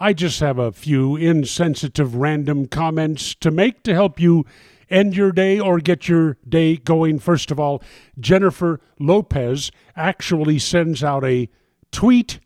I just have a few insensitive random comments to make to help you end your day or get your day going. First of all, Jennifer Lopez actually sends out a tweet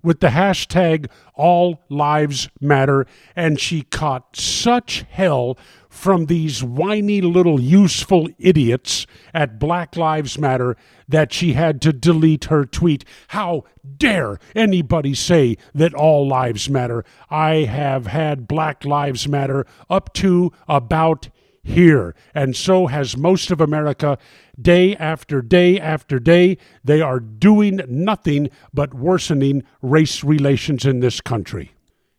with the hashtag All Lives Matter, and she caught such hell from these whiny little useful idiots at Black Lives Matter that she had to delete her tweet. How dare anybody say that all lives matter? I have had Black Lives Matter up to about here, and so has most of America. Day after day after day, they are doing nothing but worsening race relations in this country.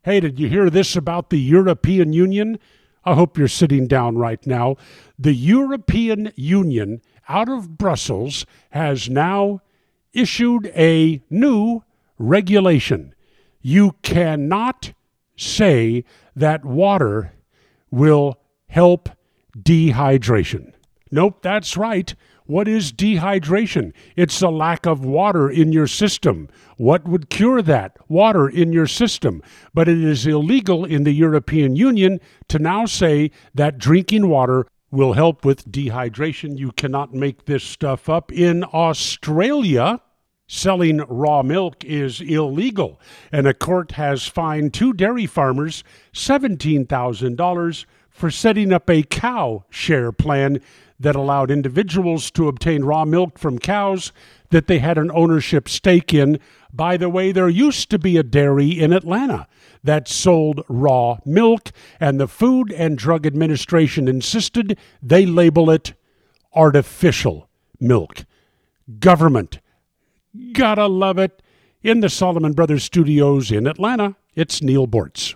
Hey, did you hear this about the European Union? I hope you're sitting down right now. The European Union, out of Brussels, has now issued a new regulation. You cannot say that water will help dehydration. Nope, that's right. What is dehydration? It's a lack of water in your system. What would cure that? Water in your system. But it is illegal in the European Union to now say that drinking water will help with dehydration. You cannot make this stuff up. In Australia, selling raw milk is illegal, and a court has fined two dairy farmers $17,000 for setting up a cow share plan that allowed individuals to obtain raw milk from cows that they had an ownership stake in. By the way, there used to be a dairy in Atlanta that sold raw milk, and the Food and Drug Administration insisted they label it artificial milk. Government. Gotta love it. In the Solomon Brothers studios in Atlanta, it's Neal Boortz.